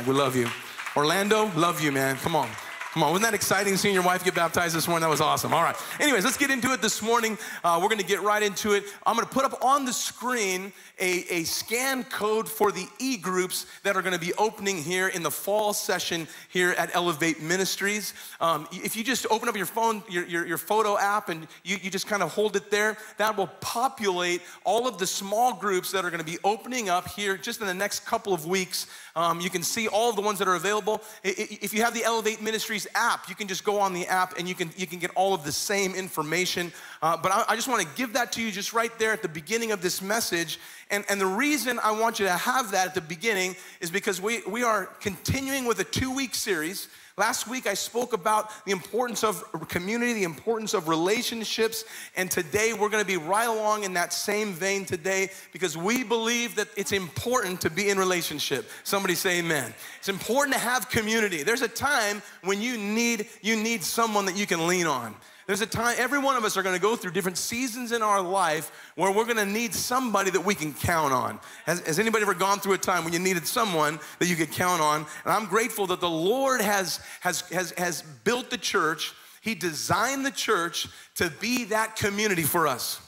We love you. Orlando, love you, man. Come on. Come on, wasn't that exciting seeing your wife get baptized this morning? That was awesome. All right. Anyways, let's get into it this morning. Uh, we're going to get right into it. I'm going to put up on the screen a, a scan code for the e groups that are going to be opening here in the fall session here at Elevate Ministries. Um, if you just open up your phone, your, your, your photo app, and you, you just kind of hold it there, that will populate all of the small groups that are going to be opening up here just in the next couple of weeks. Um, you can see all of the ones that are available. If you have the Elevate Ministries app, you can just go on the app and you can, you can get all of the same information. Uh, but I, I just want to give that to you just right there at the beginning of this message. And, and the reason I want you to have that at the beginning is because we, we are continuing with a two week series Last week I spoke about the importance of community, the importance of relationships, and today we're gonna be right along in that same vein today because we believe that it's important to be in relationship. Somebody say amen. It's important to have community. There's a time when you need you need someone that you can lean on. There's a time, every one of us are gonna go through different seasons in our life where we're gonna need somebody that we can count on. Has, has, anybody ever gone through a time when you needed someone that you could count on? And I'm grateful that the Lord has, has, has, has built the church, He designed the church to be that community for us.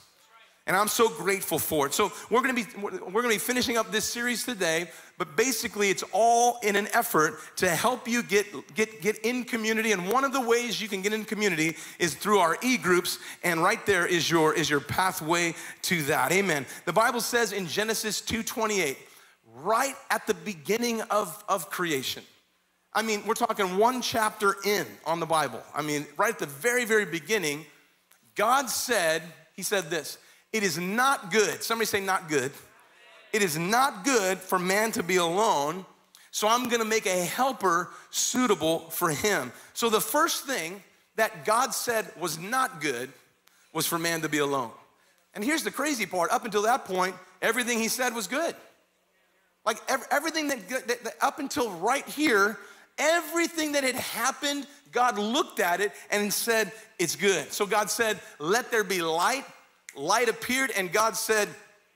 And I'm so grateful for it. So we're gonna be we're gonna be finishing up this series today, but basically it's all in an effort to help you get get get in community. And one of the ways you can get in community is through our e-groups, and right there is your is your pathway to that. Amen. The Bible says in Genesis 2:28, right at the beginning of, of creation. I mean, we're talking one chapter in on the Bible. I mean, right at the very, very beginning, God said, He said this. It is not good. Somebody say, not good. It is not good for man to be alone, so I'm gonna make a helper suitable for him. So the first thing that God said was not good was for man to be alone. And here's the crazy part up until that point, everything he said was good. Like everything that, that, that up until right here, everything that had happened, God looked at it and said, It's good. So God said, Let there be light light appeared and God said,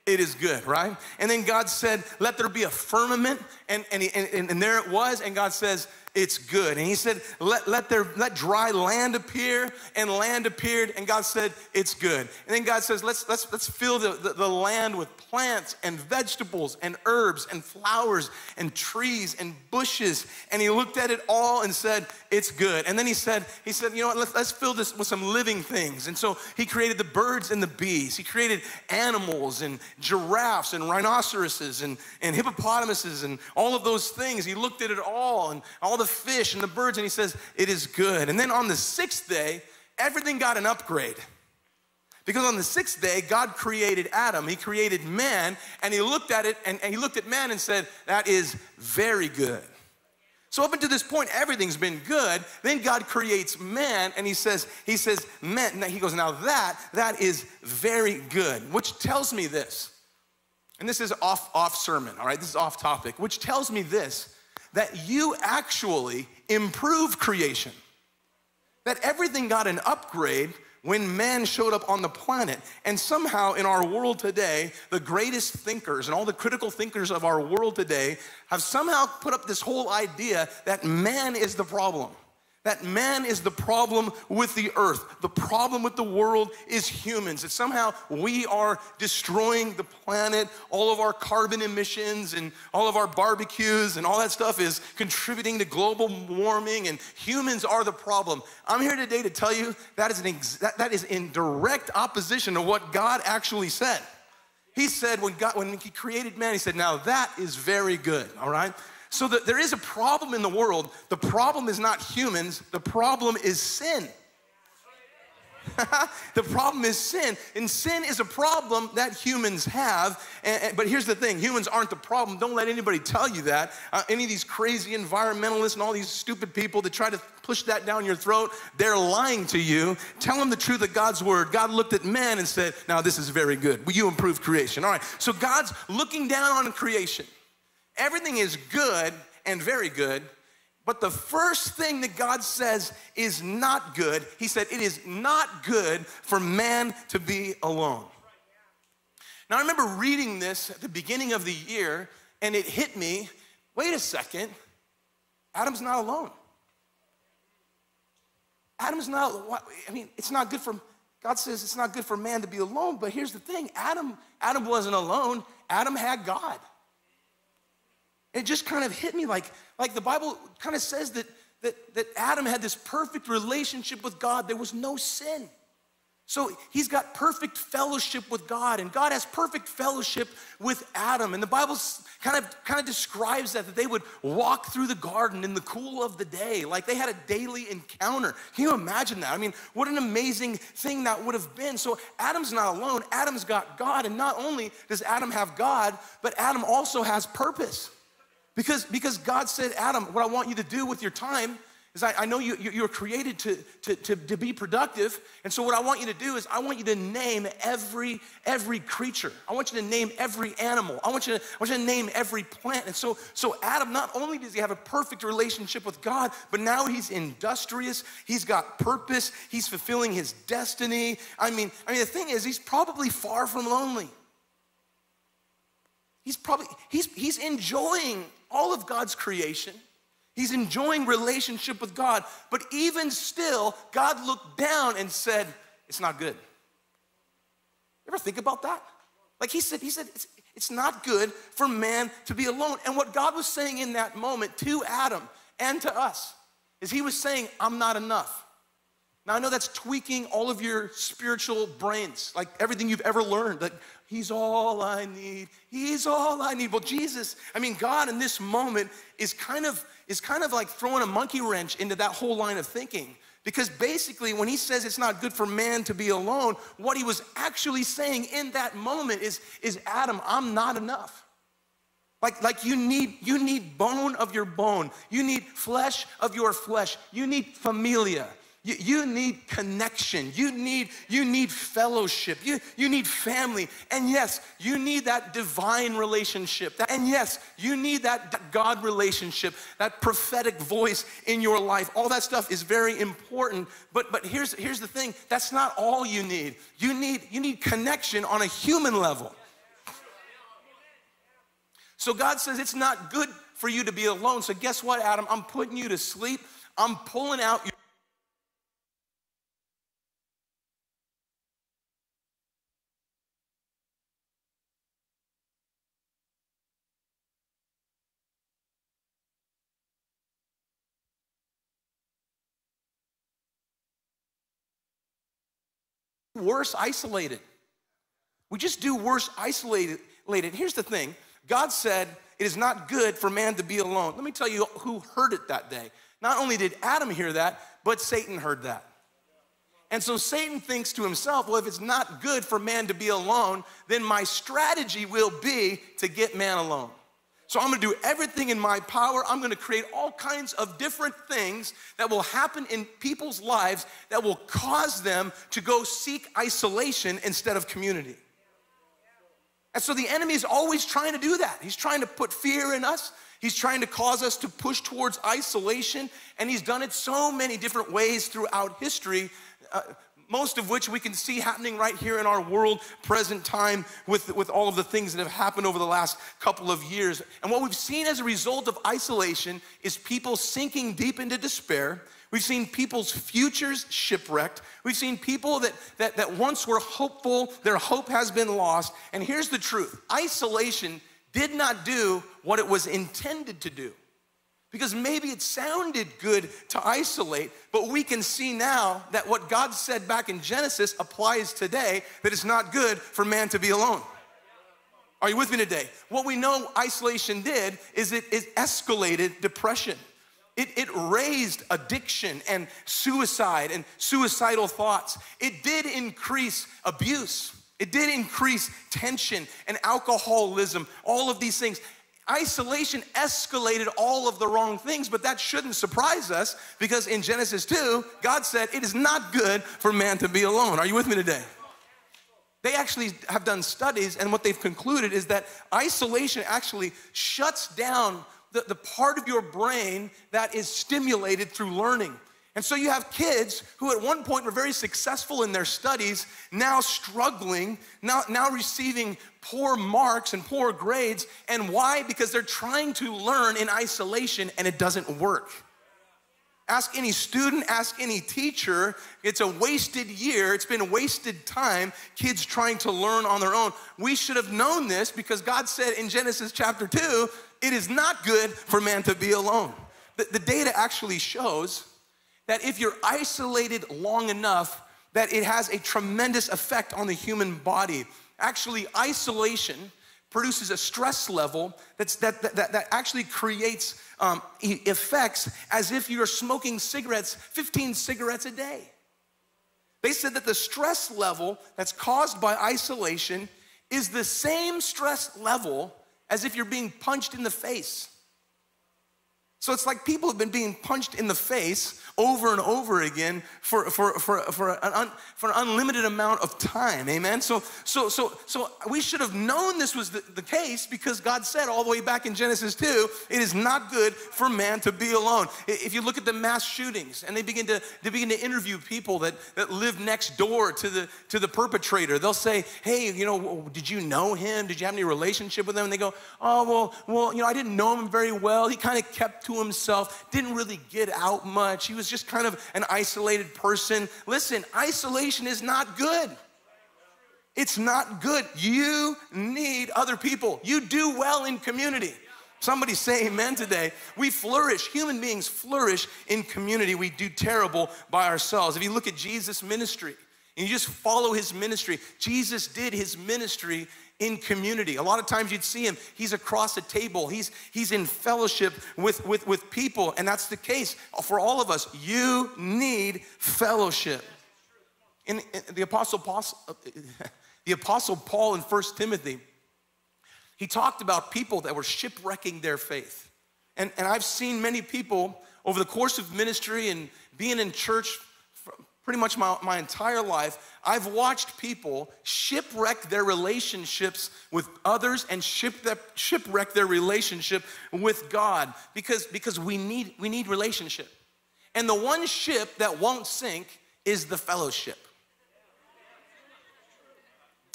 it is good, right? And then God said, let there be a firmament, and, and, and, and there it was, and God says, it's good. And he said, let, let, there, let dry land appear, and land appeared, and God said, it's good. And then God says, let's, let's, let's fill the, the, the land with plants and vegetables and herbs and flowers and trees and bushes. And he looked at it all and said, it's good. And then he said, he said, you know what, let's, let's fill this with some living things. And so he created the birds and the bees. He created animals and giraffes and rhinoceroses and, and hippopotamuses and all of those things. He looked at it all and all the fish and the birds, and he says, It is good. And then on the sixth day, everything got an upgrade. Because on the sixth day, God created Adam, He created man, and He looked at it and, and He looked at man and said, That is very good. So up until this point, everything's been good. Then God creates man, and He says, He says, man, He goes, now that, that is very good, which tells me this. And this is off, off sermon, all right? This is off topic, which tells me this that you actually improve creation. That everything got an upgrade when man showed up on the planet. And somehow in our world today, the greatest thinkers and all the critical thinkers of our world today have somehow put up this whole idea that man is the problem. That man is the problem with the earth. The problem with the world is humans. That somehow we are destroying the planet. All of our carbon emissions and all of our barbecues and all that stuff is contributing to global warming, and humans are the problem. I'm here today to tell you that is, ex- that, that is in direct opposition to what God actually said. He said when God, when He created man, He said, Now that is very good, all right? So there is a problem in the world. The problem is not humans, the problem is sin. the problem is sin. And sin is a problem that humans have. And, and, but here's the thing humans aren't the problem. Don't let anybody tell you that. Uh, any of these crazy environmentalists and all these stupid people that try to push that down your throat, they're lying to you. Tell them the truth of God's word. God looked at man and said, Now this is very good. Will you improve creation? All right. So God's looking down on creation. Everything is good and very good, but the first thing that God says is not good. He said, It is not good for man to be alone. Now, I remember reading this at the beginning of the year, and it hit me wait a second. Adam's not alone. Adam's not, I mean, it's not good for, God says it's not good for man to be alone, but here's the thing Adam, Adam wasn't alone, Adam had God. It just kind of hit me like, like the Bible kind of says that, that, that Adam had this perfect relationship with God. There was no sin. So he's got perfect fellowship with God, and God has perfect fellowship with Adam. And the Bible kind of, kind of describes that, that they would walk through the garden in the cool of the day, like they had a daily encounter. Can you imagine that? I mean, what an amazing thing that would have been. So Adam's not alone, Adam's got God. And not only does Adam have God, but Adam also has purpose. Because, because God said, Adam, what I want you to do with your time is I, I know you, you, are created to, to, to, to, be productive. And so what I want you to do is I want you to name every, every creature. I want you to name every animal. I want you to, I want you to name every plant. And so, so Adam, not only does he have a perfect relationship with God, but now he's industrious. He's got purpose. He's fulfilling his destiny. I mean, I mean, the thing is, he's probably far from lonely. He's probably, he's, he's enjoying all of God's creation. He's enjoying relationship with God. But even still, God looked down and said, It's not good. Ever think about that? Like he said, he said, it's, it's not good for man to be alone. And what God was saying in that moment to Adam and to us is he was saying, I'm not enough. Now I know that's tweaking all of your spiritual brains, like everything you've ever learned. Like, he's all I need. He's all I need. Well, Jesus, I mean, God in this moment is kind of is kind of like throwing a monkey wrench into that whole line of thinking. Because basically, when he says it's not good for man to be alone, what he was actually saying in that moment is, is Adam, I'm not enough. Like, like you need you need bone of your bone, you need flesh of your flesh, you need familia. You, you, need connection. You need, you need fellowship. You, you need family. And yes, you need that divine relationship. And yes, you need that God relationship, that prophetic voice in your life. All that stuff is very important. But, but here's, here's the thing that's not all you need. You need, you need connection on a human level. So God says it's not good for you to be alone. So guess what, Adam? I'm putting you to sleep. I'm pulling out your worse isolated. We just do worse isolated. Here's the thing God said it is not good for man to be alone. Let me tell you who heard it that day. Not only did Adam hear that, but Satan heard that. And so Satan thinks to himself, well, if it's not good for man to be alone, then my strategy will be to get man alone. So I'm gonna do everything in my power. I'm gonna create all kinds of different things that will happen in people's lives that will cause them to go seek isolation instead of community. And so the enemy is always trying to do that. He's trying to put fear in us. He's trying to cause us to push towards isolation. And he's done it so many different ways throughout history. Uh, most of which we can see happening right here in our world, present time, with, with all of the things that have happened over the last couple of years. And what we've seen as a result of isolation is people sinking deep into despair. We've seen people's futures shipwrecked. We've seen people that, that, that once were hopeful, their hope has been lost. And here's the truth isolation did not do what it was intended to do. Because maybe it sounded good to isolate, but we can see now that what God said back in Genesis applies today that it's not good for man to be alone. Are you with me today? What we know isolation did is it, it escalated depression. It, it raised addiction and suicide and suicidal thoughts. It did increase abuse. It did increase tension and alcoholism, all of these things isolation escalated all of the wrong things, but that shouldn't surprise us because in Genesis 2, God said it is not good for man to be alone. Are you with me today? They actually have done studies, and what they've concluded is that isolation actually shuts down the, the part of your brain that is stimulated through learning. And so you have kids who at one point were very successful in their studies, now struggling, now, now receiving poor marks and poor grades. And why? Because they're trying to learn in isolation and it doesn't work. Ask any student, ask any teacher. It's a wasted year. It's been wasted time, kids trying to learn on their own. We should have known this because God said in Genesis chapter 2, it is not good for man to be alone. The, the data actually shows that if you're isolated long enough, that it has a tremendous effect on the human body. Actually, isolation produces a stress level that's, that, that, that actually creates um, effects as if you're smoking cigarettes, 15 cigarettes a day. They said that the stress level that's caused by isolation is the same stress level as if you're being punched in the face. So it's like people have been being punched in the face over and over again for, for, for, for, an, un, for an unlimited amount of time. Amen? So, so, so, so we should have known this was the, the case because God said all the way back in Genesis 2 it is not good for man to be alone. If you look at the mass shootings and they begin to, they begin to interview people that, that live next door to the, to the perpetrator, they'll say, Hey, you know, did you know him? Did you have any relationship with him? And they go, Oh, well, well you know, I didn't know him very well. He kind of kept to himself, didn't really get out much. He was just kind of an isolated person. Listen, isolation is not good. It's not good. You need other people. You do well in community. Somebody say amen today. We flourish, human beings flourish in community. We do terrible by ourselves. If you look at Jesus' ministry and you just follow his ministry, Jesus did his ministry in community. A lot of times you'd see him, he's across a table, he's, he's in fellowship with, with, with people, and that's the case for all of us. You need fellowship. In, the Apostle Paul, the Apostle Paul in First Timothy, he talked about people that were shipwrecking their faith. And, and I've seen many people over the course of ministry and being in church pretty much my, my entire life, I've watched people shipwreck their relationships with others and shipwreck their relationship with God because, because we, need, we need relationship. And the one ship that won't sink is the fellowship.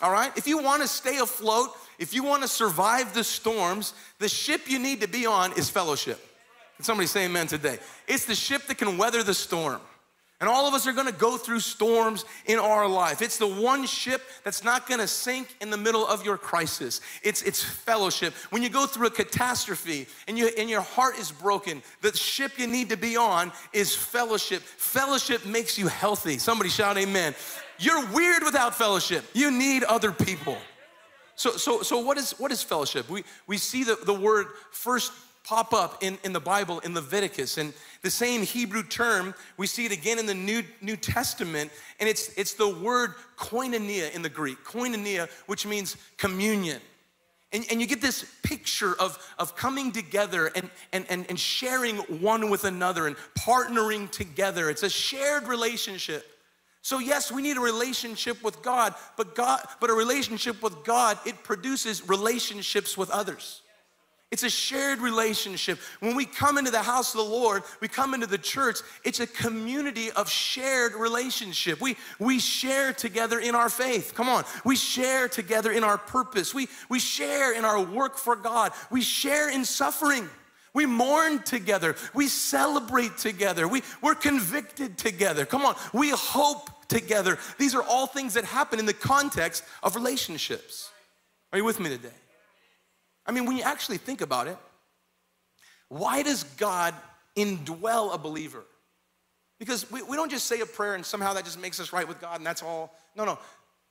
All right? If you want to stay afloat, if you want to survive the storms, the ship you need to be on is fellowship. Can somebody say amen today? It's the ship that can weather the storm. And all of us are gonna go through storms in our life. It's the one ship that's not gonna sink in the middle of your crisis. It's, it's fellowship. When you go through a catastrophe and, you, and your heart is broken, the ship you need to be on is fellowship. Fellowship makes you healthy. Somebody shout amen. You're weird without fellowship. You need other people. So, so, so what, is, what is fellowship? We, we see the, the word first pop up in, in the Bible in Leviticus. And the same Hebrew term, we see it again in the New, New Testament, and it's, it's the word koinonia in the Greek, koinonia, which means communion. And, and you get this picture of, of coming together and, and, and, and sharing one with another and partnering together. It's a shared relationship. So yes, we need a relationship with God, but God, but a relationship with God, it produces relationships with others. It's a shared relationship. When we come into the house of the Lord, we come into the church, it's a community of shared relationship. We, we share together in our faith. Come on. We share together in our purpose. We, we share in our work for God. We share in suffering. We mourn together. We celebrate together. We, we're convicted together. Come on. We hope together. These are all things that happen in the context of relationships. Are you with me today? I mean, when you actually think about it, why does God indwell a believer? Because we, we don't just say a prayer and somehow that just makes us right with God and that's all. No, no.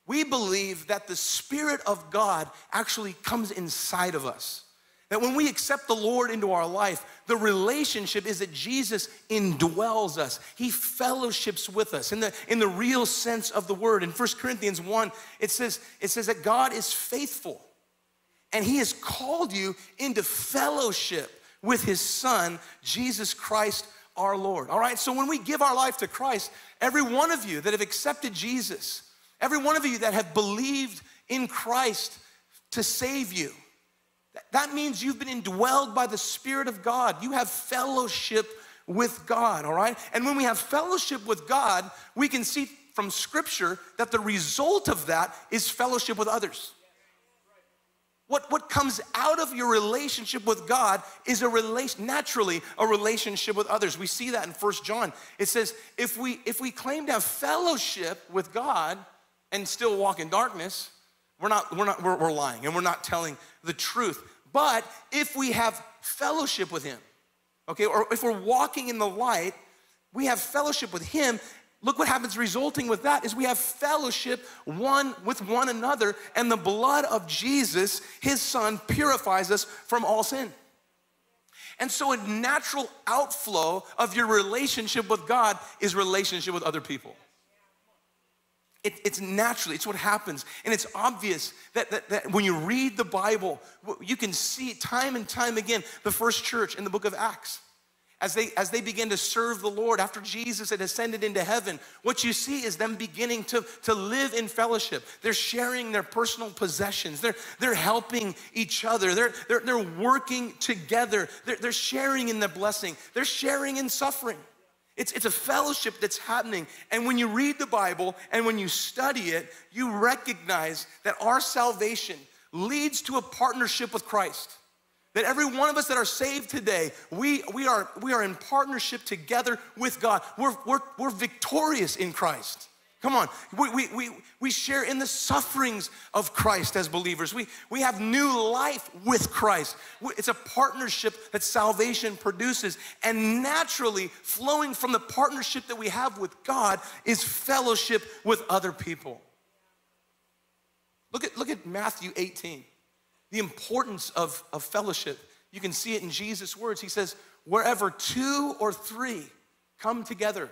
We believe that the Spirit of God actually comes inside of us. That when we accept the Lord into our life, the relationship is that Jesus indwells us. He fellowships with us in the, in the real sense of the word. In 1 Corinthians 1, it says, it says that God is faithful and He has called you into fellowship with His Son, Jesus Christ our Lord. All right, so when we give our life to Christ, every one of you that have accepted Jesus, every one of you that have believed in Christ to save you, that means you've been indwelled by the Spirit of God. You have fellowship with God, all right? And when we have fellowship with God, we can see from scripture that the result of that is fellowship with others. What, what comes out of your relationship with God is a relation, naturally a relationship with others. We see that in First John. It says, if we if we claim to have fellowship with God and still walk in darkness, we're not, we're not, we're, we're lying and we're not telling the truth. But if we have fellowship with Him, okay, or if we're walking in the light, we have fellowship with Him. Look what happens resulting with that is we have fellowship one with one another, and the blood of Jesus, His Son, purifies us from all sin. And so, a natural outflow of your relationship with God is relationship with other people. It, it's naturally, it's what happens. And it's obvious that, that, that when you read the Bible, you can see time and time again the first church in the book of Acts. As they, as they begin to serve the Lord after Jesus had ascended into heaven, what you see is them beginning to, to live in fellowship. They're sharing their personal possessions, they're, they're helping each other, they're, they're, they're working together, they're, they're sharing in the blessing, they're sharing in suffering. It's, it's a fellowship that's happening. And when you read the Bible and when you study it, you recognize that our salvation leads to a partnership with Christ. That every one of us that are saved today, we, we, are, we are in partnership together with God. We're, we're, we're victorious in Christ. Come on, we, we, we, we share in the sufferings of Christ as believers. We, we have new life with Christ. It's a partnership that salvation produces. And naturally, flowing from the partnership that we have with God is fellowship with other people. Look at, look at Matthew 18, the importance of, of fellowship. You can see it in Jesus' words. He says, Wherever two or three come together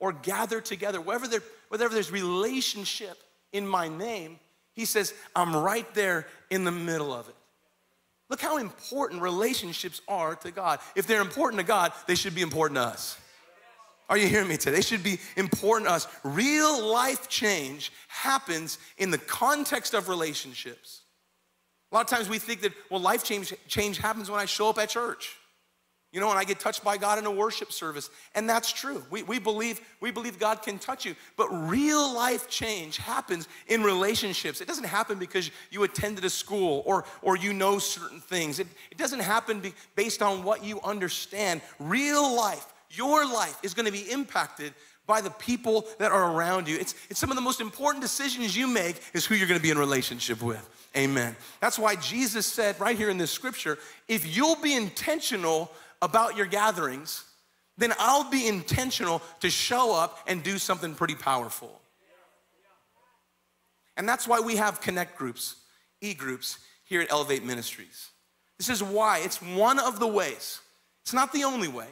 or gather together, wherever there wherever there's relationship in my name, he says, I'm right there in the middle of it. Look how important relationships are to God. If they're important to God, they should be important to us. Are you hearing me today? They should be important to us. Real life change happens in the context of relationships. A lot of times we think that, well, life change, change happens when I show up at church. You know, and I get touched by God in a worship service. And that's true. We, we, believe, we believe God can touch you. But real life change happens in relationships. It doesn't happen because you attended a school or, or you know certain things. It, it doesn't happen be, based on what you understand. Real life, your life is going to be impacted by the people that are around you. It's, it's some of the most important decisions you make is who you're to be in relationship with. Amen. That's why Jesus said right here in this scripture, if you'll be intentional about your gatherings, then I'll be intentional to show up and do something pretty powerful. And that's why we have connect groups, e groups here at Elevate Ministries. This is why it's one of the ways, it's not the only way,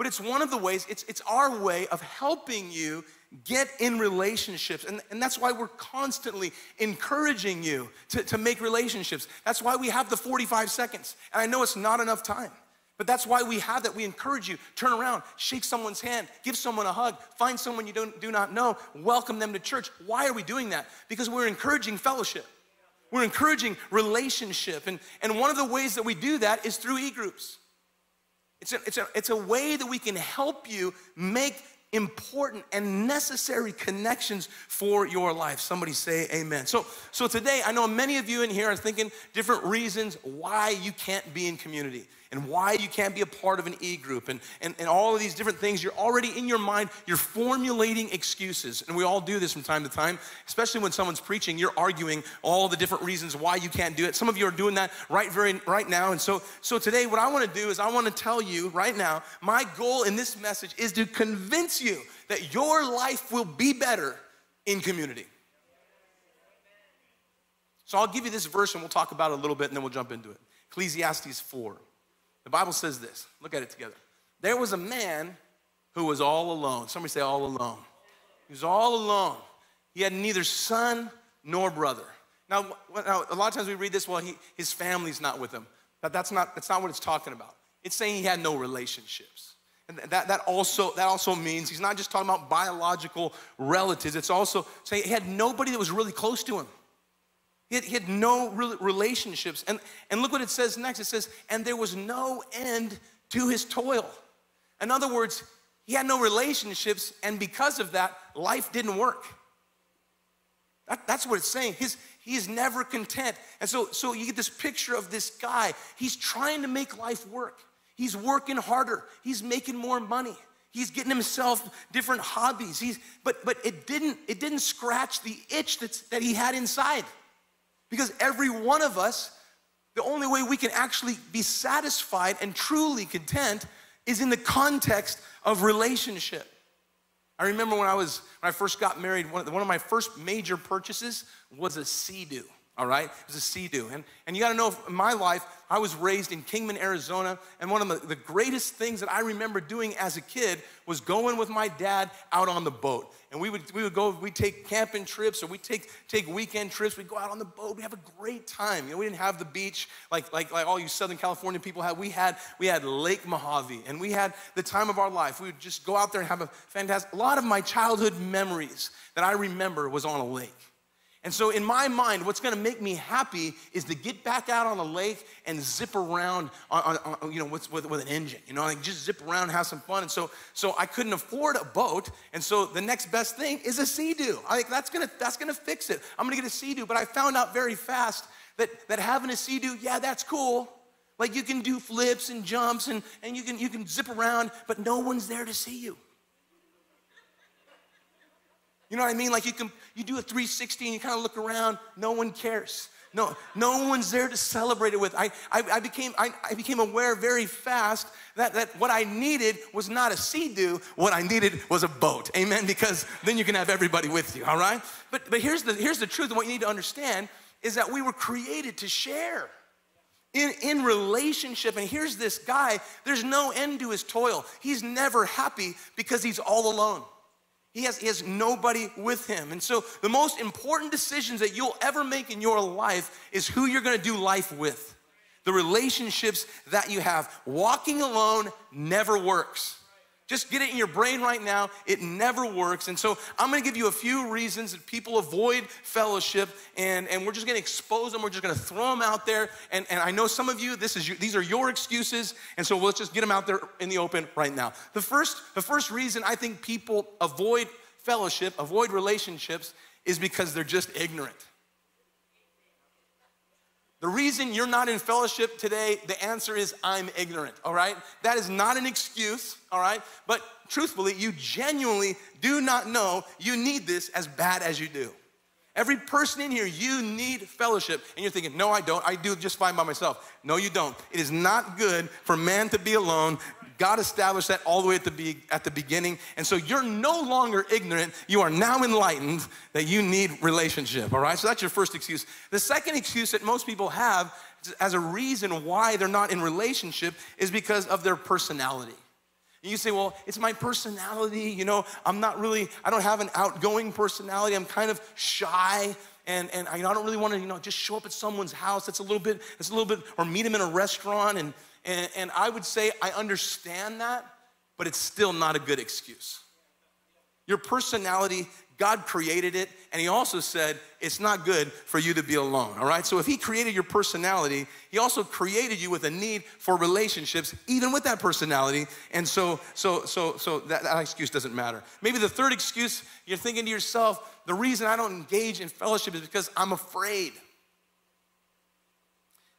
but it's one of the ways, it's, it's our way of helping you get in relationships. And, and that's why we're constantly encouraging you to, to make relationships. That's why we have the 45 seconds. And I know it's not enough time. But that's why we have that. We encourage you. Turn around, shake someone's hand, give someone a hug, find someone you don't, do not know, welcome them to church. Why are we doing that? Because we're encouraging fellowship. We're encouraging relationship. And, and one of the ways that we do that is through e groups. It's a, it's, a, it's a way that we can help you make important and necessary connections for your life. Somebody say amen. So, so today, I know many of you in here are thinking different reasons why you can't be in community and why you can't be a part of an e group and, and, and all of these different things. You're already in your mind, you're formulating excuses. And we all do this from time to time, especially when someone's preaching, you're arguing all the different reasons why you can't do it. Some of you are doing that right very right now. And so, so today, what I want to do is I want to tell you right now, my goal in this message is to convince you that your life will be better in community. So I'll give you this verse and we'll talk about it a little bit and then we'll jump into it. Ecclesiastes 4. The Bible says this. Look at it together. There was a man who was all alone. Somebody say, all alone. He was all alone. He had neither son nor brother. Now, now a lot of times we read this, well, he, his family's not with him. But that's not, that's not what it's talking about. It's saying he had no relationships. And that, that, also, that also means he's not just talking about biological relatives, it's also saying he had nobody that was really close to him. He had, he had no relationships. And, and look what it says next it says, and there was no end to his toil. In other words, he had no relationships, and because of that, life didn't work. That, that's what it's saying. His, he is never content. And so, so you get this picture of this guy. He's trying to make life work. He's working harder. He's making more money. He's getting himself different hobbies. He's, but but it didn't it didn't scratch the itch that's, that he had inside. Because every one of us, the only way we can actually be satisfied and truly content is in the context of relationship. I remember when I was when I first got married, one of, the, one of my first major purchases was a Sea-Doo all right? It was a Sea-Doo. And, and you gotta know, in my life, I was raised in Kingman, Arizona, and one of the, the greatest things that I remember doing as a kid was going with my dad out on the boat. And we would, we would go, we'd take camping trips or we'd take, take weekend trips, we'd go out on the boat, we'd have a great time. You know, we didn't have the beach like, like, like all you Southern California people had. We had, we had Lake Mojave, and we had the time of our life. We would just go out there and have a fantastic, a lot of my childhood memories that I remember was on a lake. And so, in my mind, what's gonna make me happy is to get back out on the lake and zip around, on, on, on you know, with, with, with, an engine. You know, like just zip around, have some fun. And so, so I couldn't afford a boat, and so the next best thing is a Sea-Doo. I think that's gonna that's gonna fix it. I'm gonna get a Sea-Doo. But I found out very fast that that having a Sea-Doo, yeah, that's cool. Like you can do flips and jumps, and and you can you can zip around, but no one's there to see you. You know what I mean? Like you can you do a 360 and you kind of look around, no one cares. No, no one's there to celebrate it with. I, I, I became, I, I, became aware very fast that, that what I needed was not a Sea-Doo, what I needed was a boat. Amen? Because then you can have everybody with you, all right? But, but here's, the, here's the truth, and what you need to understand is that we were created to share. In, in relationship, and here's this guy, there's no end to his toil. He's never happy because he's all alone. He has, he has nobody with him. And so, the most important decisions that you'll ever make in your life is who you're gonna do life with. The relationships that you have. Walking alone never works. Just get it in your brain right now. It never works. And so I'm gonna give you a few reasons that people avoid fellowship, and, and we're just gonna expose them. We're just gonna throw them out there. And, and I know some of you, this is your, these are your excuses, and so let's just get them out there in the open right now. The first, the first reason I think people avoid fellowship, avoid relationships, is because they're just ignorant. The reason you're not in fellowship today, the answer is I'm ignorant, all right? That is not an excuse, all right? But truthfully, you genuinely do not know you need this as bad as you do. Every person in here, you need fellowship. And you're thinking, no, I don't. I do just fine by myself. No, you don't. It is not good for man to be alone. God established that all the way at the, be- at the beginning. And so you're no longer ignorant. You are now enlightened that you need relationship, all right? So that's your first excuse. The second excuse that most people have as a reason why they're not in relationship is because of their personality. You say, well, it's my personality. You know, I'm not really, I don't have an outgoing personality. I'm kind of shy. And, and I don't really want to, you know, just show up at someone's house. That's a little bit, it's a little bit, or meet them in a restaurant and, and, and I would say I understand that, but it's still not a good excuse. Your personality, God created it, and He also said it's not good for you to be alone, all right? So if He created your personality, He also created you with a need for relationships, even with that personality. And so, so, so, so that, that excuse doesn't matter. Maybe the third excuse, you're thinking to yourself, the reason I don't engage in fellowship is because I'm afraid.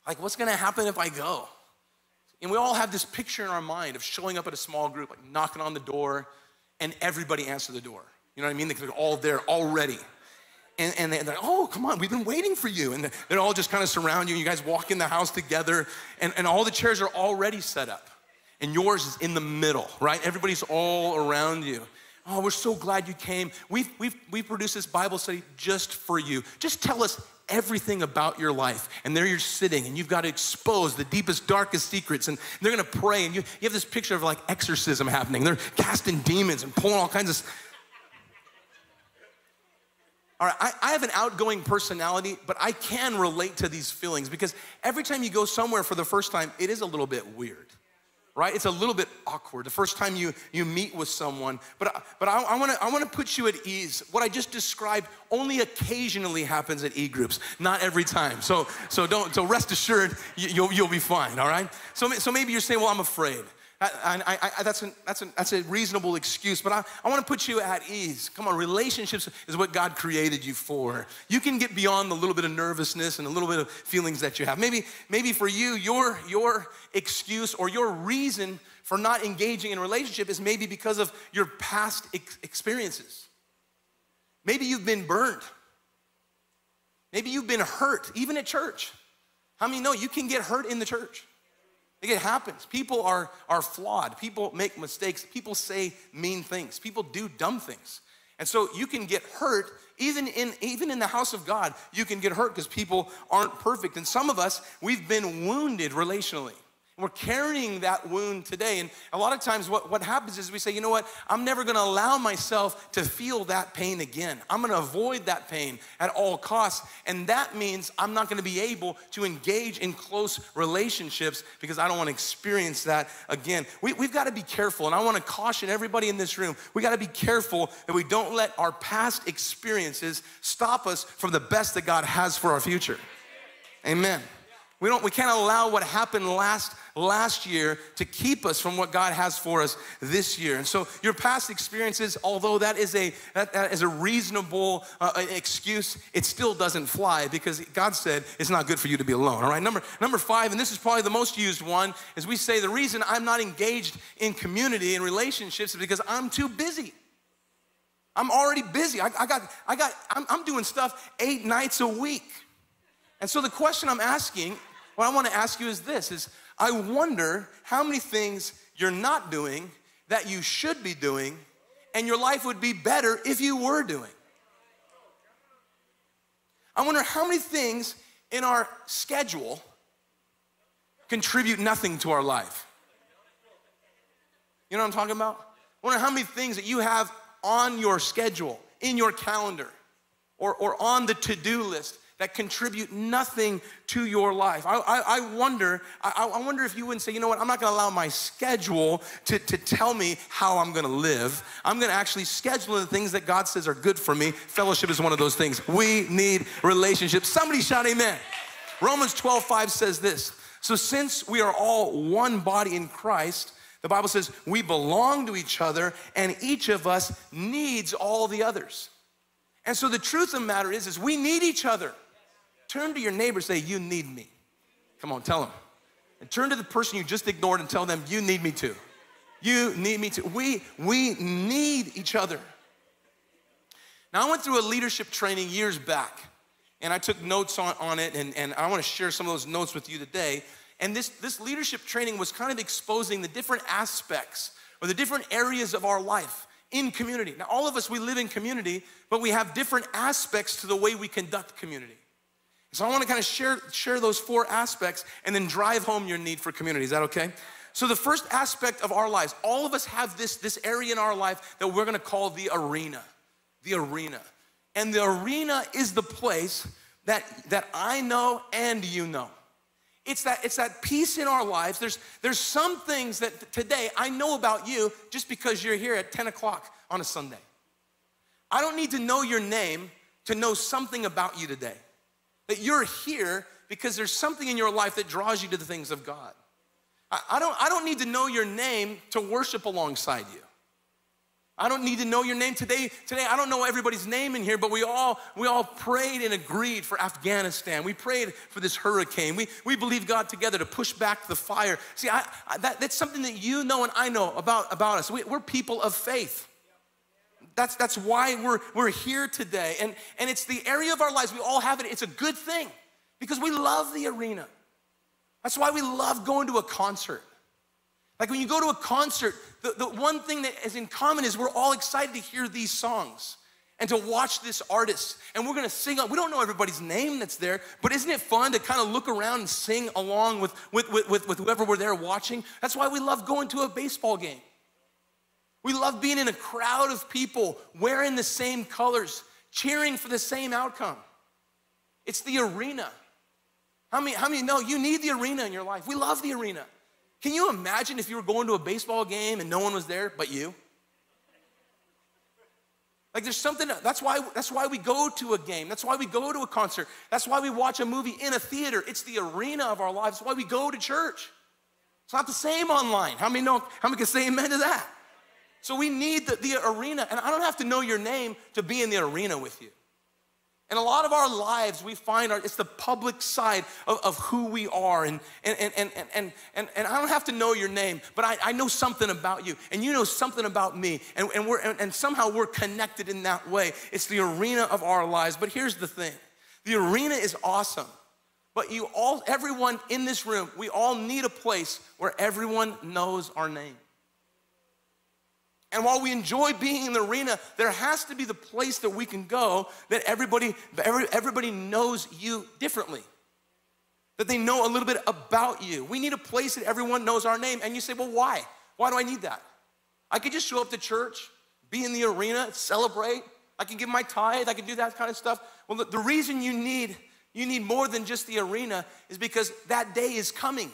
Like, what's gonna happen if I go? And we all have this picture in our mind of showing up at a small group, like knocking on the door, and everybody answer the door. You know what I mean? They're all there already. And, and they're like, oh, come on, we've been waiting for you. And they're all just kind of surround you. And you guys walk in the house together, and, and all the chairs are already set up. And yours is in the middle, right? Everybody's all around you. Oh, we're so glad you came. We've, we've, we've produced this Bible study just for you. Just tell us everything about your life. And there you're sitting and you've got to expose the deepest, darkest secrets. And they're going to pray. And you, you have this picture of like exorcism happening. They're casting demons and pulling all kinds of. All right, I, I have an outgoing personality, but I can relate to these feelings because every time you go somewhere for the first time, it is a little bit weird right? It's a little bit awkward the first time you, you meet with someone. But, but I, I, wanna, I wanna put you at ease. What I just described only occasionally happens at e-groups, not every time. So, so, don't, so rest assured, you, will you'll be fine, all right? So, so maybe you're saying, well, I'm afraid. I, I, I, that's, an, that's, an, that's a reasonable excuse, but I, I want to put you at ease. Come on, relationships is what God created you for. You can get beyond the little bit of nervousness and a little bit of feelings that you have. Maybe, maybe for you, your, your excuse or your reason for not engaging in a relationship is maybe because of your past ex- experiences. Maybe you've been burned. Maybe you've been hurt, even at church. How many know you can get hurt in the church? It happens. People are, are flawed. People make mistakes. People say mean things. People do dumb things. And so you can get hurt even in, even in the house of God. You can get hurt because people aren't perfect. And some of us, we've been wounded relationally. We're carrying that wound today. And a lot of times, what, what happens is we say, you know what? I'm never gonna allow myself to feel that pain again. I'm gonna avoid that pain at all costs. And that means I'm not gonna be able to engage in close relationships because I don't wanna experience that again. We, we've gotta be careful. And I wanna caution everybody in this room we gotta be careful that we don't let our past experiences stop us from the best that God has for our future. Amen. We don't we can't allow what happened last last year to keep us from what God has for us this year. And so your past experiences, although that is a that, that is a reasonable uh, excuse, it still doesn't fly because God said it's not good for you to be alone. All right. Number number 5 and this is probably the most used one is we say the reason I'm not engaged in community and relationships is because I'm too busy. I'm already busy. I, I got I got I'm, I'm doing stuff 8 nights a week. And so the question I'm asking what I want to ask you is this is I wonder how many things you're not doing that you should be doing and your life would be better if you were doing. I wonder how many things in our schedule contribute nothing to our life. You know what I'm talking about? I wonder how many things that you have on your schedule, in your calendar, or, or on the to do list that contribute nothing to your life. I, I, I wonder, I, I, wonder if you wouldn't say, you know what, I'm not gonna allow my schedule to, to tell me how I'm gonna live. I'm gonna actually schedule the things that God says are good for me. Fellowship is one of those things. We need relationships. Somebody shout amen. Romans 12, 5 says this. So since we are all one body in Christ, the Bible says we belong to each other and each of us needs all the others. And so the truth of the matter is, is we need each other. Turn to your neighbor and say, You need me. Come on, tell them. And turn to the person you just ignored and tell them, You need me too. You need me too. We, we need each other. Now, I went through a leadership training years back, and I took notes on, on it, and, and I want to share some of those notes with you today. And this, this leadership training was kind of exposing the different aspects or the different areas of our life in community. Now, all of us, we live in community, but we have different aspects to the way we conduct community. So I want to kind of share, share those four aspects and then drive home your need for community. Is that okay? So the first aspect of our lives, all of us have this, this area in our life that we're gonna call the arena. The arena. And the arena is the place that, that I know and you know. It's that, it's that piece in our lives. There's, there's some things that today I know about you just because you're here at 10 o'clock on a Sunday. I don't need to know your name to know something about you today. That you're here because there's something in your life that draws you to the things of God. I, don't, I don't need to know your name to worship alongside you. I don't need to know your name today. Today, I don't know everybody's name in here, but we all we all prayed and agreed for Afghanistan. We prayed for this hurricane. We we believe God together to push back the fire. See, I, I, that, that's something that you know and I know about about us. We, we're people of faith. That's, that's why we're, we're here today. And, and it's the area of our lives, we all have it. It's a good thing because we love the arena. That's why we love going to a concert. Like when you go to a concert, the, the one thing that is in common is we're all excited to hear these songs and to watch this artist. And we're gonna sing, we don't know everybody's name that's there, but isn't it fun to kind of look around and sing along with, with, with, with whoever we're there watching? That's why we love going to a baseball game. We love being in a crowd of people wearing the same colors, cheering for the same outcome. It's the arena. How many, how many know you need the arena in your life? We love the arena. Can you imagine if you were going to a baseball game and no one was there but you? Like there's something that's why that's why we go to a game. That's why we go to a concert. That's why we watch a movie in a theater. It's the arena of our lives. That's why we go to church. It's not the same online. How many know, how many can say amen to that? So we need the, the arena, and I don't have to know your name to be in the arena with you. And a lot of our lives, we find our, it's the public side of, of who we are. And, and, and, and, and, and, and I don't have to know your name, but I, I know something about you, and you know something about me. And, and, we're, and, and somehow we're connected in that way. It's the arena of our lives. But here's the thing the arena is awesome. But you all, everyone in this room, we all need a place where everyone knows our name. And while we enjoy being in the arena, there has to be the place that we can go that everybody, everybody knows you differently. That they know a little bit about you. We need a place that everyone knows our name. And you say, well, why? Why do I need that? I could just show up to church, be in the arena, celebrate. I can give my tithe, I can do that kind of stuff. Well, the, the reason you need you need more than just the arena is because that day is coming.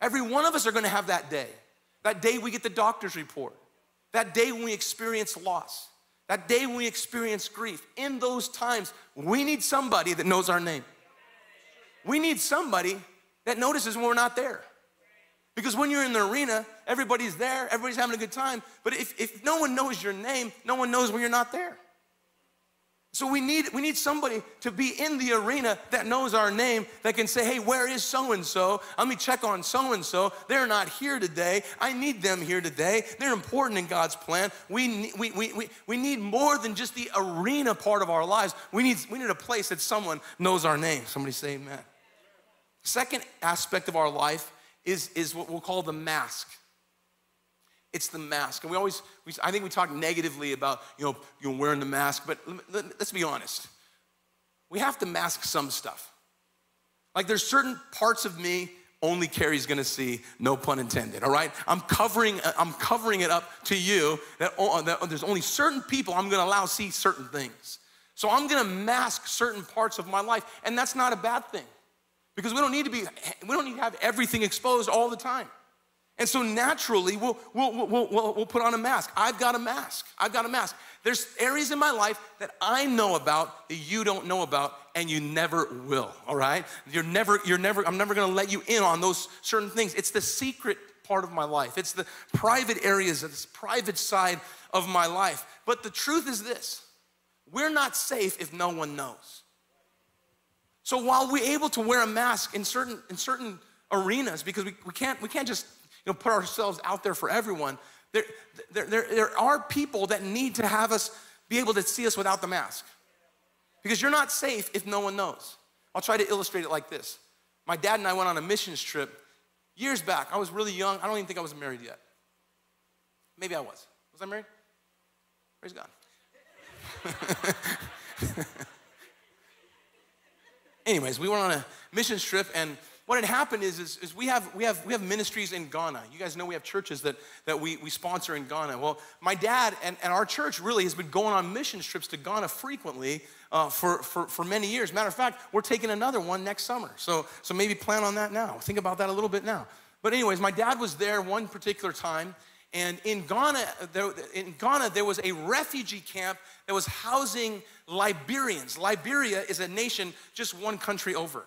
Every one of us are going to have that day. That day we get the doctor's report. That day when we experience loss. That day when we experience grief. In those times, we need somebody that knows our name. We need somebody that notices when we're not there. Because when you're in the arena, everybody's there, everybody's having a good time. But if, if no one knows your name, no one knows when you're not there. So we need, we need somebody to be in the arena that knows our name, that can say, hey, where is so and so? Let me check on so and so. They're not here today. I need them here today. They're important in God's plan. We, we, we, we, we need more than just the arena part of our lives. We need, we need a place that someone knows our name. Somebody say amen. Second aspect of our life is, is what we'll call the mask. It's the mask. And we always, we, I think we talk negatively about, you know, you know, wearing the mask, but let, let's be honest. We have to mask some stuff. Like there's certain parts of me only Carrie's gonna see, no pun intended, all right? I'm covering, I'm covering it up to you that, oh, that there's only certain people I'm gonna allow see certain things. So I'm gonna mask certain parts of my life, and that's not a bad thing. Because we don't need to be, we don't need to have everything exposed all the time. And so naturally, we'll, we'll, we'll, we'll, put on a mask. I've got a mask. I've got a mask. There's areas in my life that I know about that you don't know about, and you never will, all right? You're never, you're never, I'm never gonna let you in on those certain things. It's the secret part of my life, it's the private areas, it's private side of my life. But the truth is this we're not safe if no one knows. So while we're able to wear a mask in certain, in certain arenas, because we, we, can't, we can't just you know, put ourselves out there for everyone. There, there, there, there are people that need to have us be able to see us without the mask. Because you're not safe if no one knows. I'll try to illustrate it like this. My dad and I went on a missions trip years back. I was really young. I don't even think I was married yet. Maybe I was. Was I married? Praise God. Anyways, we went on a missions trip and what had happened is, is, is, we, have, we, have, we have ministries in Ghana. You guys know we have churches that, that we, we sponsor in Ghana. Well, my dad and, and our church really has been going on mission trips to Ghana frequently uh, for, for, for many years. Matter of fact, we're taking another one next summer. So, so maybe plan on that now. Think about that a little bit now. But anyways, my dad was there one particular time, and in Ghana, there, in Ghana, there was a refugee camp that was housing Liberians. Liberia is a nation just one country over.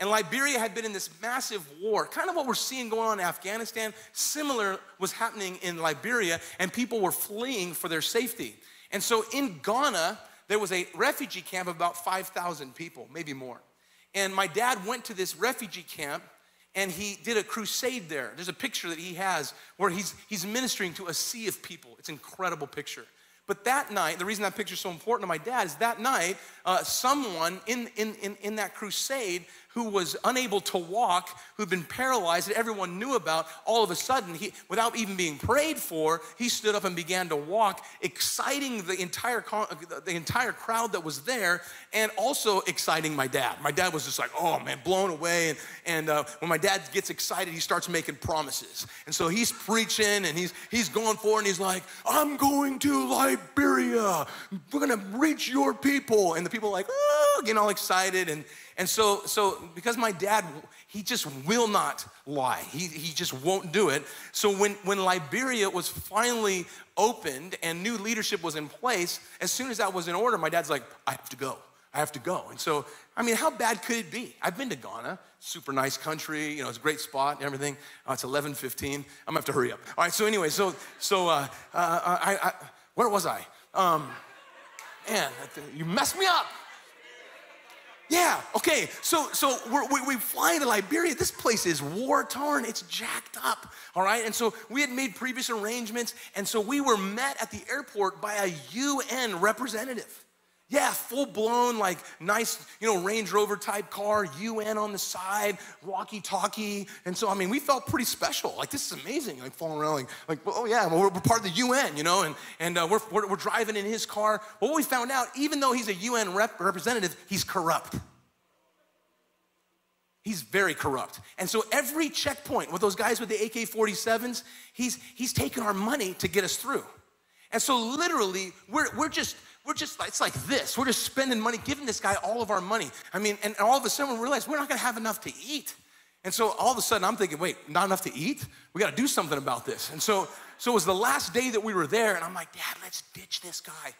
And Liberia had been in this massive war, kind of what we're seeing going on in Afghanistan. Similar was happening in Liberia, and people were fleeing for their safety. And so in Ghana, there was a refugee camp of about 5,000 people, maybe more. And my dad went to this refugee camp and he did a crusade there. There's a picture that he has where he's, he's ministering to a sea of people. It's an incredible picture. But that night, the reason that picture is so important to my dad is that night, uh, someone in, in, in, in that crusade who was unable to walk, who'd been paralyzed that everyone knew about, all of a sudden, he, without even being prayed for, he stood up and began to walk, exciting the entire, the entire crowd that was there and also exciting my dad. My dad was just like, oh man, blown away. And, and uh, when my dad gets excited, he starts making promises. And so he's preaching and he's, he's going forward and he's like, I'm going to Liberia. We're gonna reach your people. And the people are like, oh, getting all excited. And, and so, so because my dad, he just will not lie. He, he just won't do it. So when, when Liberia was finally opened and new leadership was in place, as soon as that was in order, my dad's like, I have to go. I have to go. And so, I mean, how bad could it be? I've been to Ghana, super nice country, you know, it's a great spot and everything. Uh, it's 11:15. I'm gonna have to hurry up. All right. So anyway, so so uh, uh, I, I, where was I? Um, man, you messed me up. Yeah, okay. So so we, we fly into Liberia. This place is war torn. It's jacked up. All right. And so we had made previous arrangements, and so we were met at the airport by a UN representative. Yeah, full blown, like nice, you know, Range Rover type car, UN on the side, walkie talkie. And so, I mean, we felt pretty special. Like, this is amazing. Like, falling around, like, like oh, yeah, well, we're, part of the UN, you know, and, and uh, we're, we're, we're, driving in his car. Well, what we found out, even though he's a UN rep- representative, he's corrupt. He's very corrupt. And so, every checkpoint with those guys with the AK 47s, he's, he's taking our money to get us through. And so, literally, we're, we're just, we're just, it's like this. We're just spending money, giving this guy all of our money. I mean, and all of a sudden we realize we're not gonna have enough to eat. And so all of a sudden I'm thinking, wait, not enough to eat? We gotta do something about this. And so, so it was the last day that we were there, and I'm like, Dad, let's ditch this guy.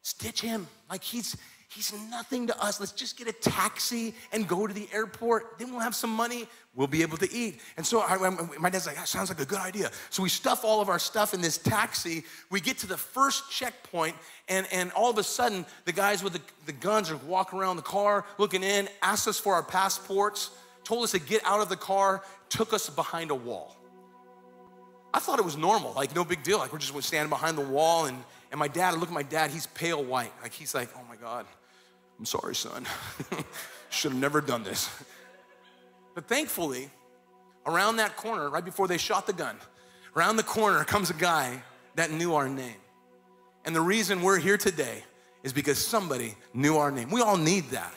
Let's ditch him. Like he's, He's nothing to us. Let's just get a taxi and go to the airport. Then we'll have some money. We'll be able to eat. And so I, my dad's like, that sounds like a good idea. So we stuff all of our stuff in this taxi. We get to the first checkpoint, and, and all of a sudden, the guys with the, the guns are walking around the car, looking in, asked us for our passports, told us to get out of the car, took us behind a wall. I thought it was normal, like no big deal. Like we're just standing behind the wall, and, and my dad, I look at my dad, he's pale white. Like he's like, oh my God. I'm sorry, son. Should have never done this. But thankfully, around that corner, right before they shot the gun, around the corner comes a guy that knew our name. And the reason we're here today is because somebody knew our name. We all need that.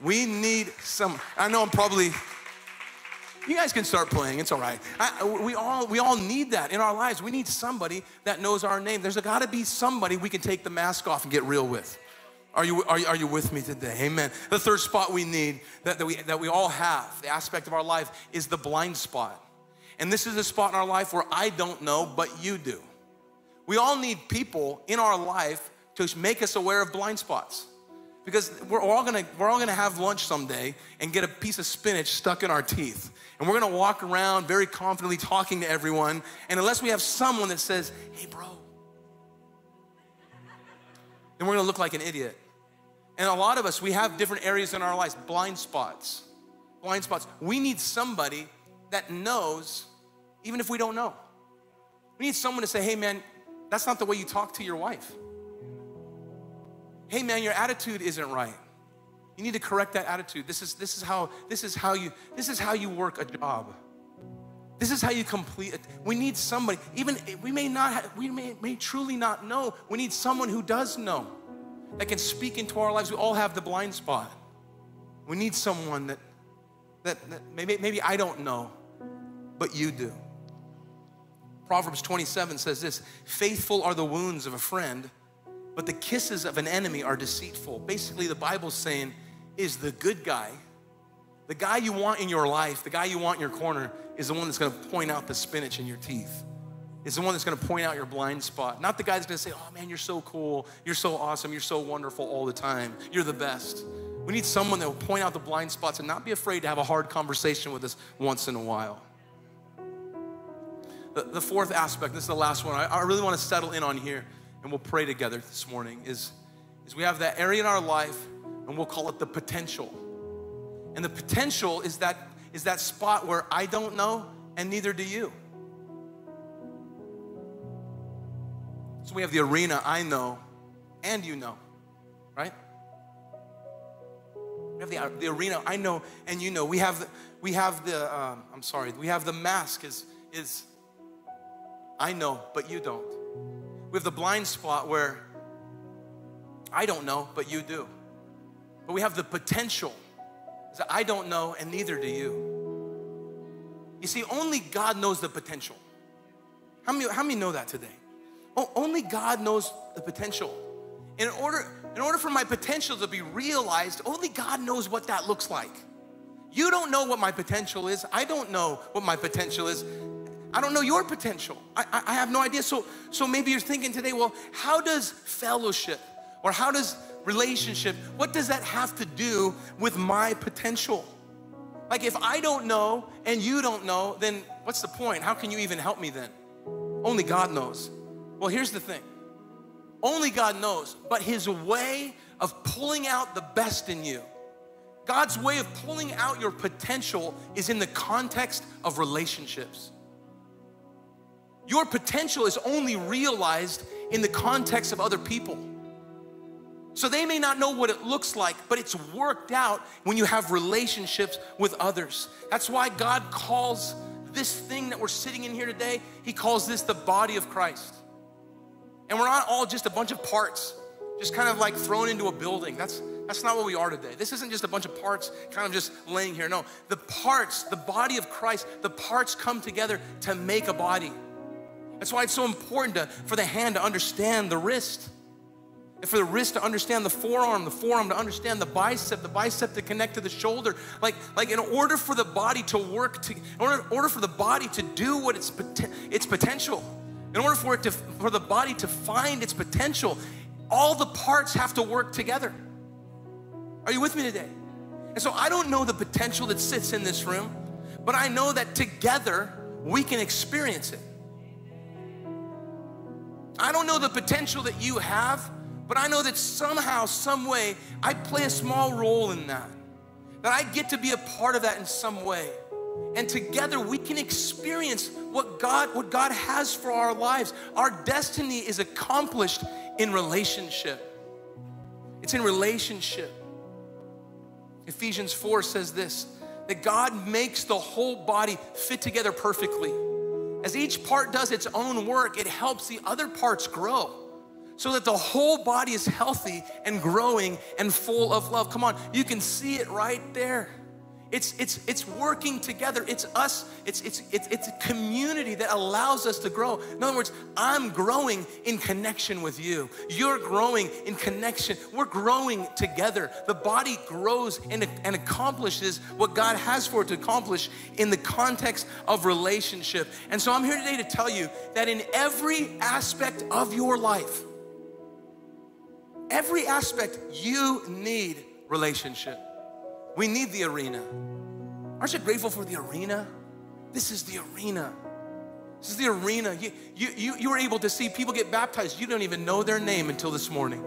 We need some, I know I'm probably, you guys can start playing, it's all right. I, we, all, we all need that in our lives. We need somebody that knows our name. There's gotta be somebody we can take the mask off and get real with. Are you, are, you, are you with me today? Amen. The third spot we need that, that, we, that we all have, the aspect of our life, is the blind spot. And this is a spot in our life where I don't know, but you do. We all need people in our life to make us aware of blind spots. Because we're all gonna, we're all gonna have lunch someday and get a piece of spinach stuck in our teeth. And we're gonna walk around very confidently talking to everyone. And unless we have someone that says, hey, bro, then we're gonna look like an idiot. And a lot of us, we have different areas in our lives, blind spots. Blind spots. We need somebody that knows, even if we don't know. We need someone to say, hey man, that's not the way you talk to your wife. Hey man, your attitude isn't right. You need to correct that attitude. This is, this is how this is how you this is how you work a job. This is how you complete it. We need somebody, even we may not have, we may, may truly not know. We need someone who does know that can speak into our lives. We all have the blind spot. We need someone that, that, that maybe, maybe I don't know, but you do. Proverbs 27 says this Faithful are the wounds of a friend, but the kisses of an enemy are deceitful. Basically, the Bible's saying, is the good guy, the guy you want in your life, the guy you want in your corner, is the one that's gonna point out the spinach in your teeth is the one that's gonna point out your blind spot. Not the guy that's gonna say, oh man, you're so cool, you're so awesome, you're so wonderful all the time, you're the best. We need someone that will point out the blind spots and not be afraid to have a hard conversation with us once in a while. The, fourth aspect, this is the last one, I, I really wanna settle in on here and we'll pray together this morning, is, is we have that area in our life and we'll call it the potential. And the potential is that, is that spot where I don't know and neither do you. So we have the arena, I know, and you know, right? We have the, the arena, I know, and you know. We have the, we have the um, I'm sorry, we have the mask is, is I know, but you don't. We have the blind spot where I don't know, but you do. But we have the potential that I don't know, and neither do you. You see, only God knows the potential. How many, how many know that today? only God knows the potential. In order, in order for my potential to be realized, only God knows what that looks like. You don't know what my potential is. I don't know what my potential is. I don't know your potential. I, I, have no idea. So, so maybe you're thinking today, well, how does fellowship or how does relationship, what does that have to do with my potential? Like, if I don't know and you don't know, then what's the point? How can you even help me then? Only God knows. Well, here's the thing only God knows, but His way of pulling out the best in you, God's way of pulling out your potential is in the context of relationships. Your potential is only realized in the context of other people. So they may not know what it looks like, but it's worked out when you have relationships with others. That's why God calls this thing that we're sitting in here today, He calls this the body of Christ. And we're not all just a bunch of parts, just kind of like thrown into a building. That's that's not what we are today. This isn't just a bunch of parts kind of just laying here. No, the parts, the body of Christ, the parts come together to make a body. That's why it's so important to, for the hand to understand the wrist, and for the wrist to understand the forearm, the forearm to understand the bicep, the bicep to connect to the shoulder. Like, like in order for the body to work, to, in order, order for the body to do what its, its potential, in order for it to, for the body to find its potential, all the parts have to work together. Are you with me today? And so I don't know the potential that sits in this room, but I know that together we can experience it. I don't know the potential that you have, but I know that somehow, some way, I play a small role in that. That I get to be a part of that in some way. And together we can experience what God, what God has for our lives. Our destiny is accomplished in relationship. It's in relationship. Ephesians 4 says this that God makes the whole body fit together perfectly. As each part does its own work, it helps the other parts grow so that the whole body is healthy and growing and full of love. Come on, you can see it right there. It's, it's, it's working together. It's us, it's, it's, it's, it's a community that allows us to grow. In other words, I'm growing in connection with you. You're growing in connection. We're growing together. The body grows and, and accomplishes what God has for it to accomplish in the context of relationship. And so I'm here today to tell you that in every aspect of your life, every aspect, you need relationship. We need the arena. Aren't you grateful for the arena? This is the arena. This is the arena. You, you, you, you were able to see people get baptized. You don't even know their name until this morning.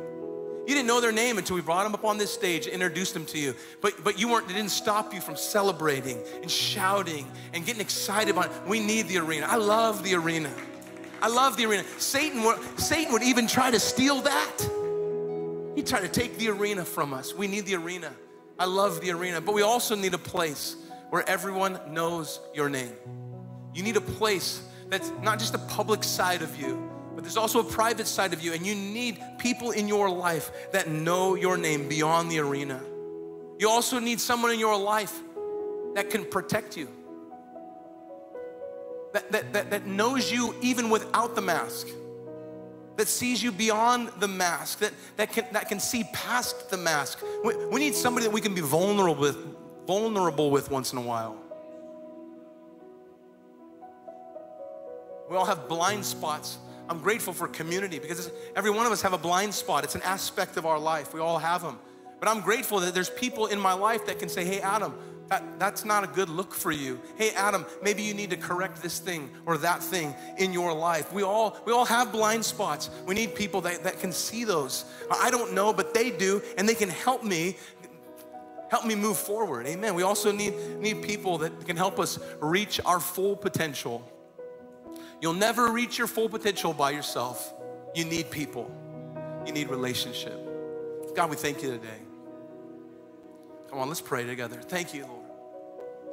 You didn't know their name until we brought them up on this stage, introduced them to you. But, but you weren't, it didn't stop you from celebrating and shouting and getting excited about it. We need the arena. I love the arena. I love the arena. Satan would, Satan would even try to steal that. He'd try to take the arena from us. We need the arena. I love the arena, but we also need a place where everyone knows your name. You need a place that's not just a public side of you, but there's also a private side of you, and you need people in your life that know your name beyond the arena. You also need someone in your life that can protect you, that, that, that, that knows you even without the mask that sees you beyond the mask, that, that, can, that can see past the mask. We, we need somebody that we can be vulnerable with, vulnerable with once in a while. We all have blind spots. I'm grateful for community because every one of us have a blind spot. It's an aspect of our life. We all have them. But I'm grateful that there's people in my life that can say, hey, Adam, that, that's not a good look for you. Hey, Adam, maybe you need to correct this thing or that thing in your life. We all, we all have blind spots. We need people that, that can see those. I don't know, but they do, and they can help me help me move forward. Amen. We also need, need people that can help us reach our full potential. You'll never reach your full potential by yourself. You need people. You need relationship. God, we thank you today. Come on, let's pray together. Thank you, Lord.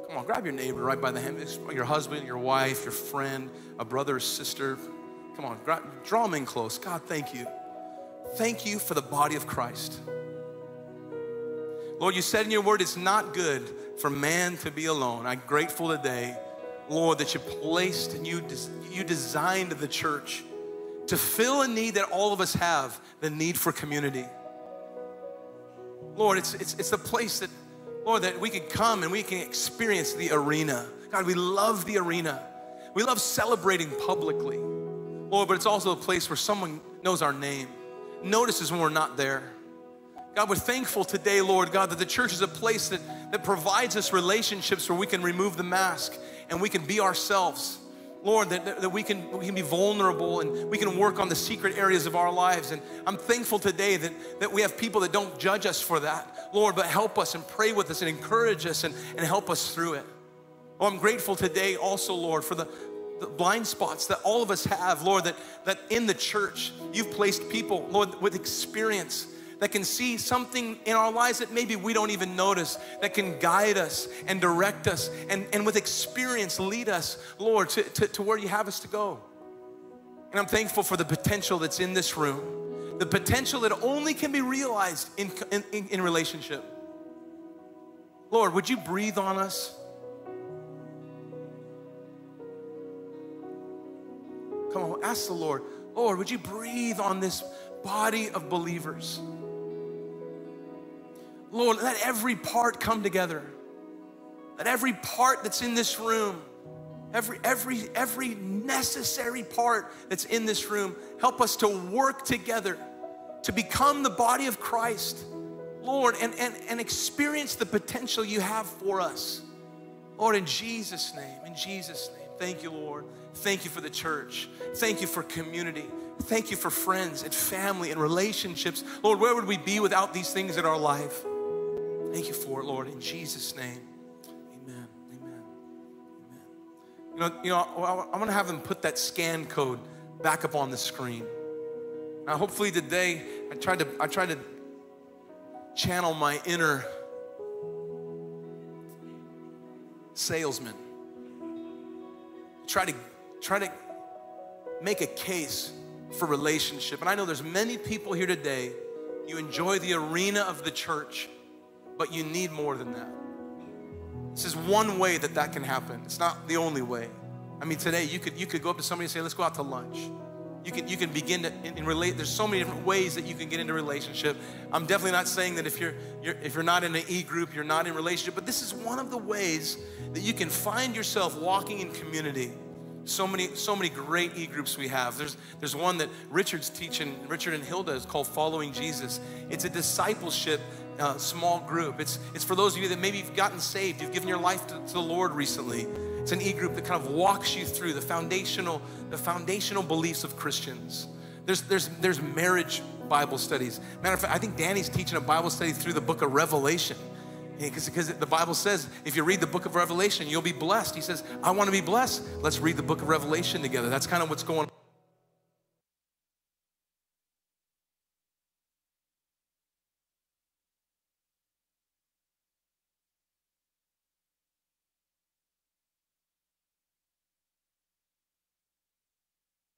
Come on, grab your neighbor right by the hand, your husband, your wife, your friend, a brother sister. Come on, grab, draw them in close. God, thank you. Thank you for the body of Christ. Lord, you said in your word it's not good for man to be alone. I'm grateful today, Lord, that you placed and you, you designed the church to fill a need that all of us have the need for community. Lord, it's, it's, it's the place that, Lord, that we can come and we can experience the arena. God, we love the arena. We love celebrating publicly. Lord, but it's also a place where someone knows our name, notices when we're not there. God, we're thankful today, Lord God, that the church is a place that, that provides us relationships where we can remove the mask and we can be ourselves. Lord, that, that we, can, we can be vulnerable and we can work on the secret areas of our lives. And I'm thankful today that, that we have people that don't judge us for that, Lord, but help us and pray with us and encourage us and, and help us through it. Oh, I'm grateful today also, Lord, for the, the blind spots that all of us have, Lord, that, that in the church you've placed people, Lord, with experience that can see something in our lives that maybe we don't even notice, that can guide us and direct us and, and with experience lead us, Lord, to, to, to where you have us to go. And I'm thankful for the potential that's in this room, the potential that only can be realized in, in, in relationship. Lord, would you breathe on us? Come on, ask the Lord, Lord, would you breathe on this body of believers? Lord, let every part come together. Let every part that's in this room, every, every, every necessary part that's in this room, help us to work together to become the body of Christ, Lord, and, and, and experience the potential you have for us. Lord, in Jesus' name, in Jesus' name, thank you, Lord. Thank you for the church. Thank you for community. Thank you for friends and family and relationships. Lord, where would we be without these things in our life? Thank you for it, Lord, in Jesus' name. Amen. Amen. Amen. You know, you know I'm gonna have them put that scan code back up on the screen. Now, hopefully today, I tried to I tried to channel my inner salesman. Try to try to make a case for relationship. And I know there's many people here today, you enjoy the arena of the church but you need more than that. This is one way that that can happen. It's not the only way. I mean, today you could you could go up to somebody and say, "Let's go out to lunch." You can you can begin to in, relate. There's so many different ways that you can get into relationship. I'm definitely not saying that if you're, you're if you're not in an e group, you're not in relationship. But this is one of the ways that you can find yourself walking in community. So many so many great e groups we have. There's there's one that Richard's teaching. Richard and Hilda is called Following Jesus. It's a discipleship uh, small group. It's, it's for those of you that maybe you've gotten saved, you've given your life to, to the Lord recently. It's an e-group that kind of walks you through the foundational, the foundational beliefs of Christians. There's, there's, there's marriage Bible studies. Matter of fact, I think Danny's teaching a Bible study through the book of Revelation. Because yeah, the Bible says if you read the book of Revelation, you'll be blessed. He says, I want to be blessed. Let's read the book of Revelation together. That's kind of what's going on.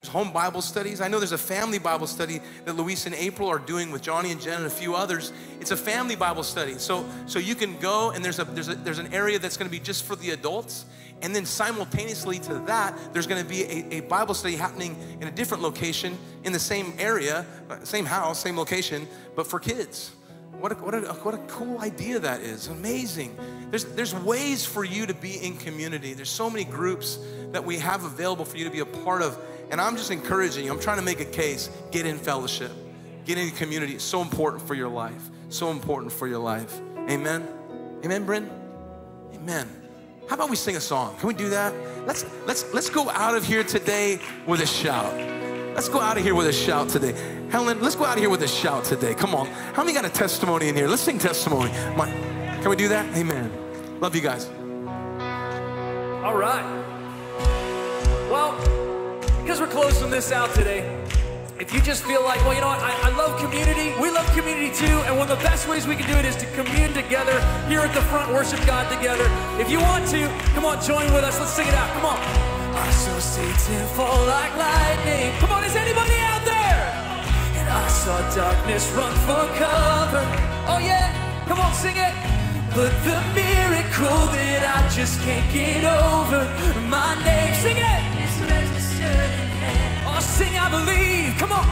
Home Bible studies. I know there's a family Bible study that Luis and April are doing with Johnny and Jen and a few others. It's a family Bible study. So, so you can go and there's, a, there's, a, there's an area that's going to be just for the adults. And then simultaneously to that, there's going to be a, a Bible study happening in a different location in the same area, uh, same house, same location, but for kids. What a, what, a, what a cool idea that is. Amazing. There's, there's ways for you to be in community. There's so many groups that we have available for you to be a part of. And I'm just encouraging you, I'm trying to make a case get in fellowship, get in community. It's so important for your life. So important for your life. Amen. Amen, Bryn? Amen. How about we sing a song? Can we do that? Let's let's let's go out of here today with a shout. Let's go out of here with a shout today. Helen, let's go out of here with a shout today. Come on. How many got a testimony in here? Let's sing testimony. Can we do that? Amen. Love you guys. All right. Well, because we're closing this out today, if you just feel like, well, you know what, I, I, love community, we love community too, and one of the best ways we can do it is to commune together here at the front, worship God together. If you want to, come on, join with us. Let's sing it out. Come on. I saw Satan fall like lightning. Come on, is anybody out there? And I saw darkness run for cover. Oh yeah, come on, sing it. But the miracle that I just can't get over, my name, sing it. Sing, I believe. Come on.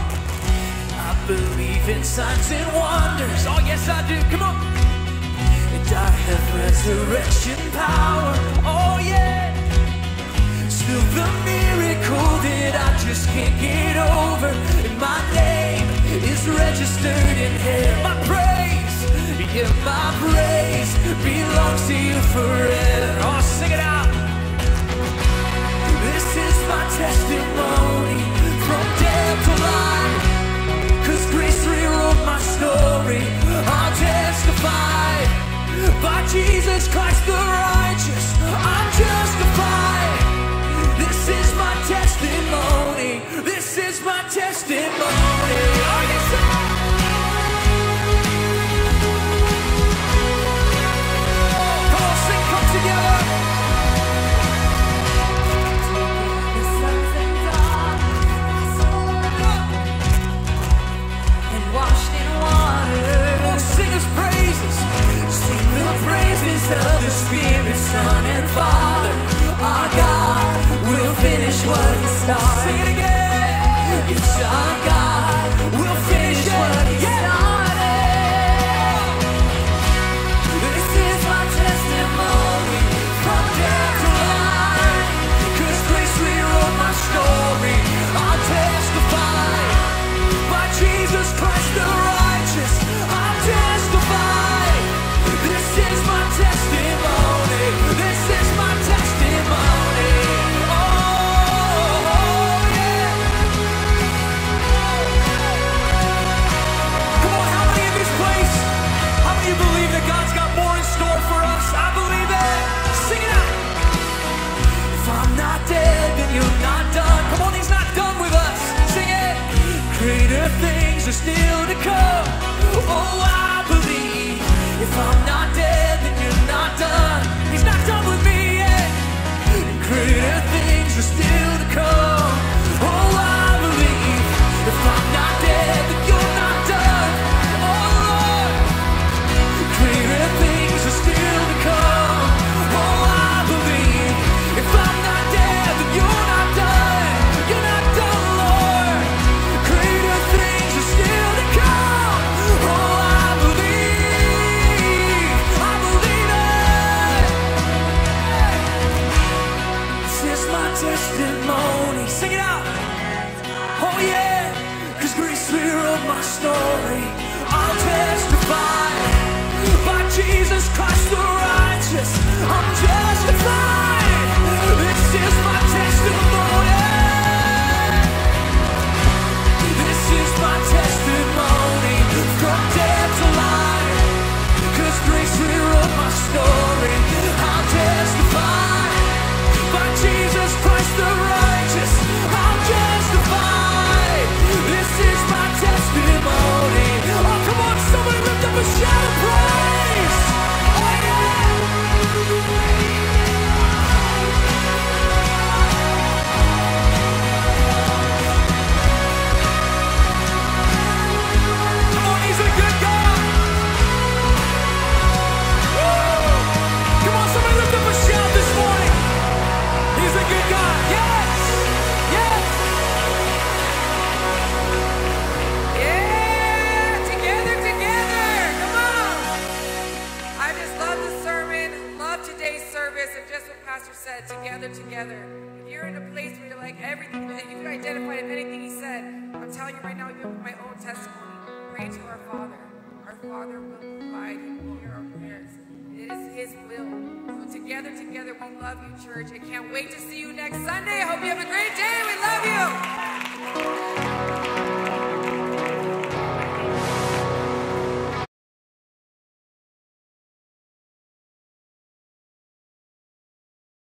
I believe in signs and wonders. Oh, yes, I do. Come on. And I have resurrection power. Oh, yeah. Still the miracle that I just can't get over. And my name is registered in heaven. My praise, yeah, my praise belongs to you forever. Oh, sing it out. This is my testimony. Cause grace rewrote my story I'll testify. By Jesus Christ the righteous I'm justified. This is my testimony This is my testimony. story. I'll testify by Jesus Christ the righteous. I'm justified. never shadow. said, together, together. If you're in a place where you're like, everything, if you identified with anything he said, I'm telling you right now, You have my own testimony, pray to our Father. Our Father will provide and will hear our prayers. It is his will. So together, together, we love you, church. I can't wait to see you next Sunday. I hope you have a great day. We love you.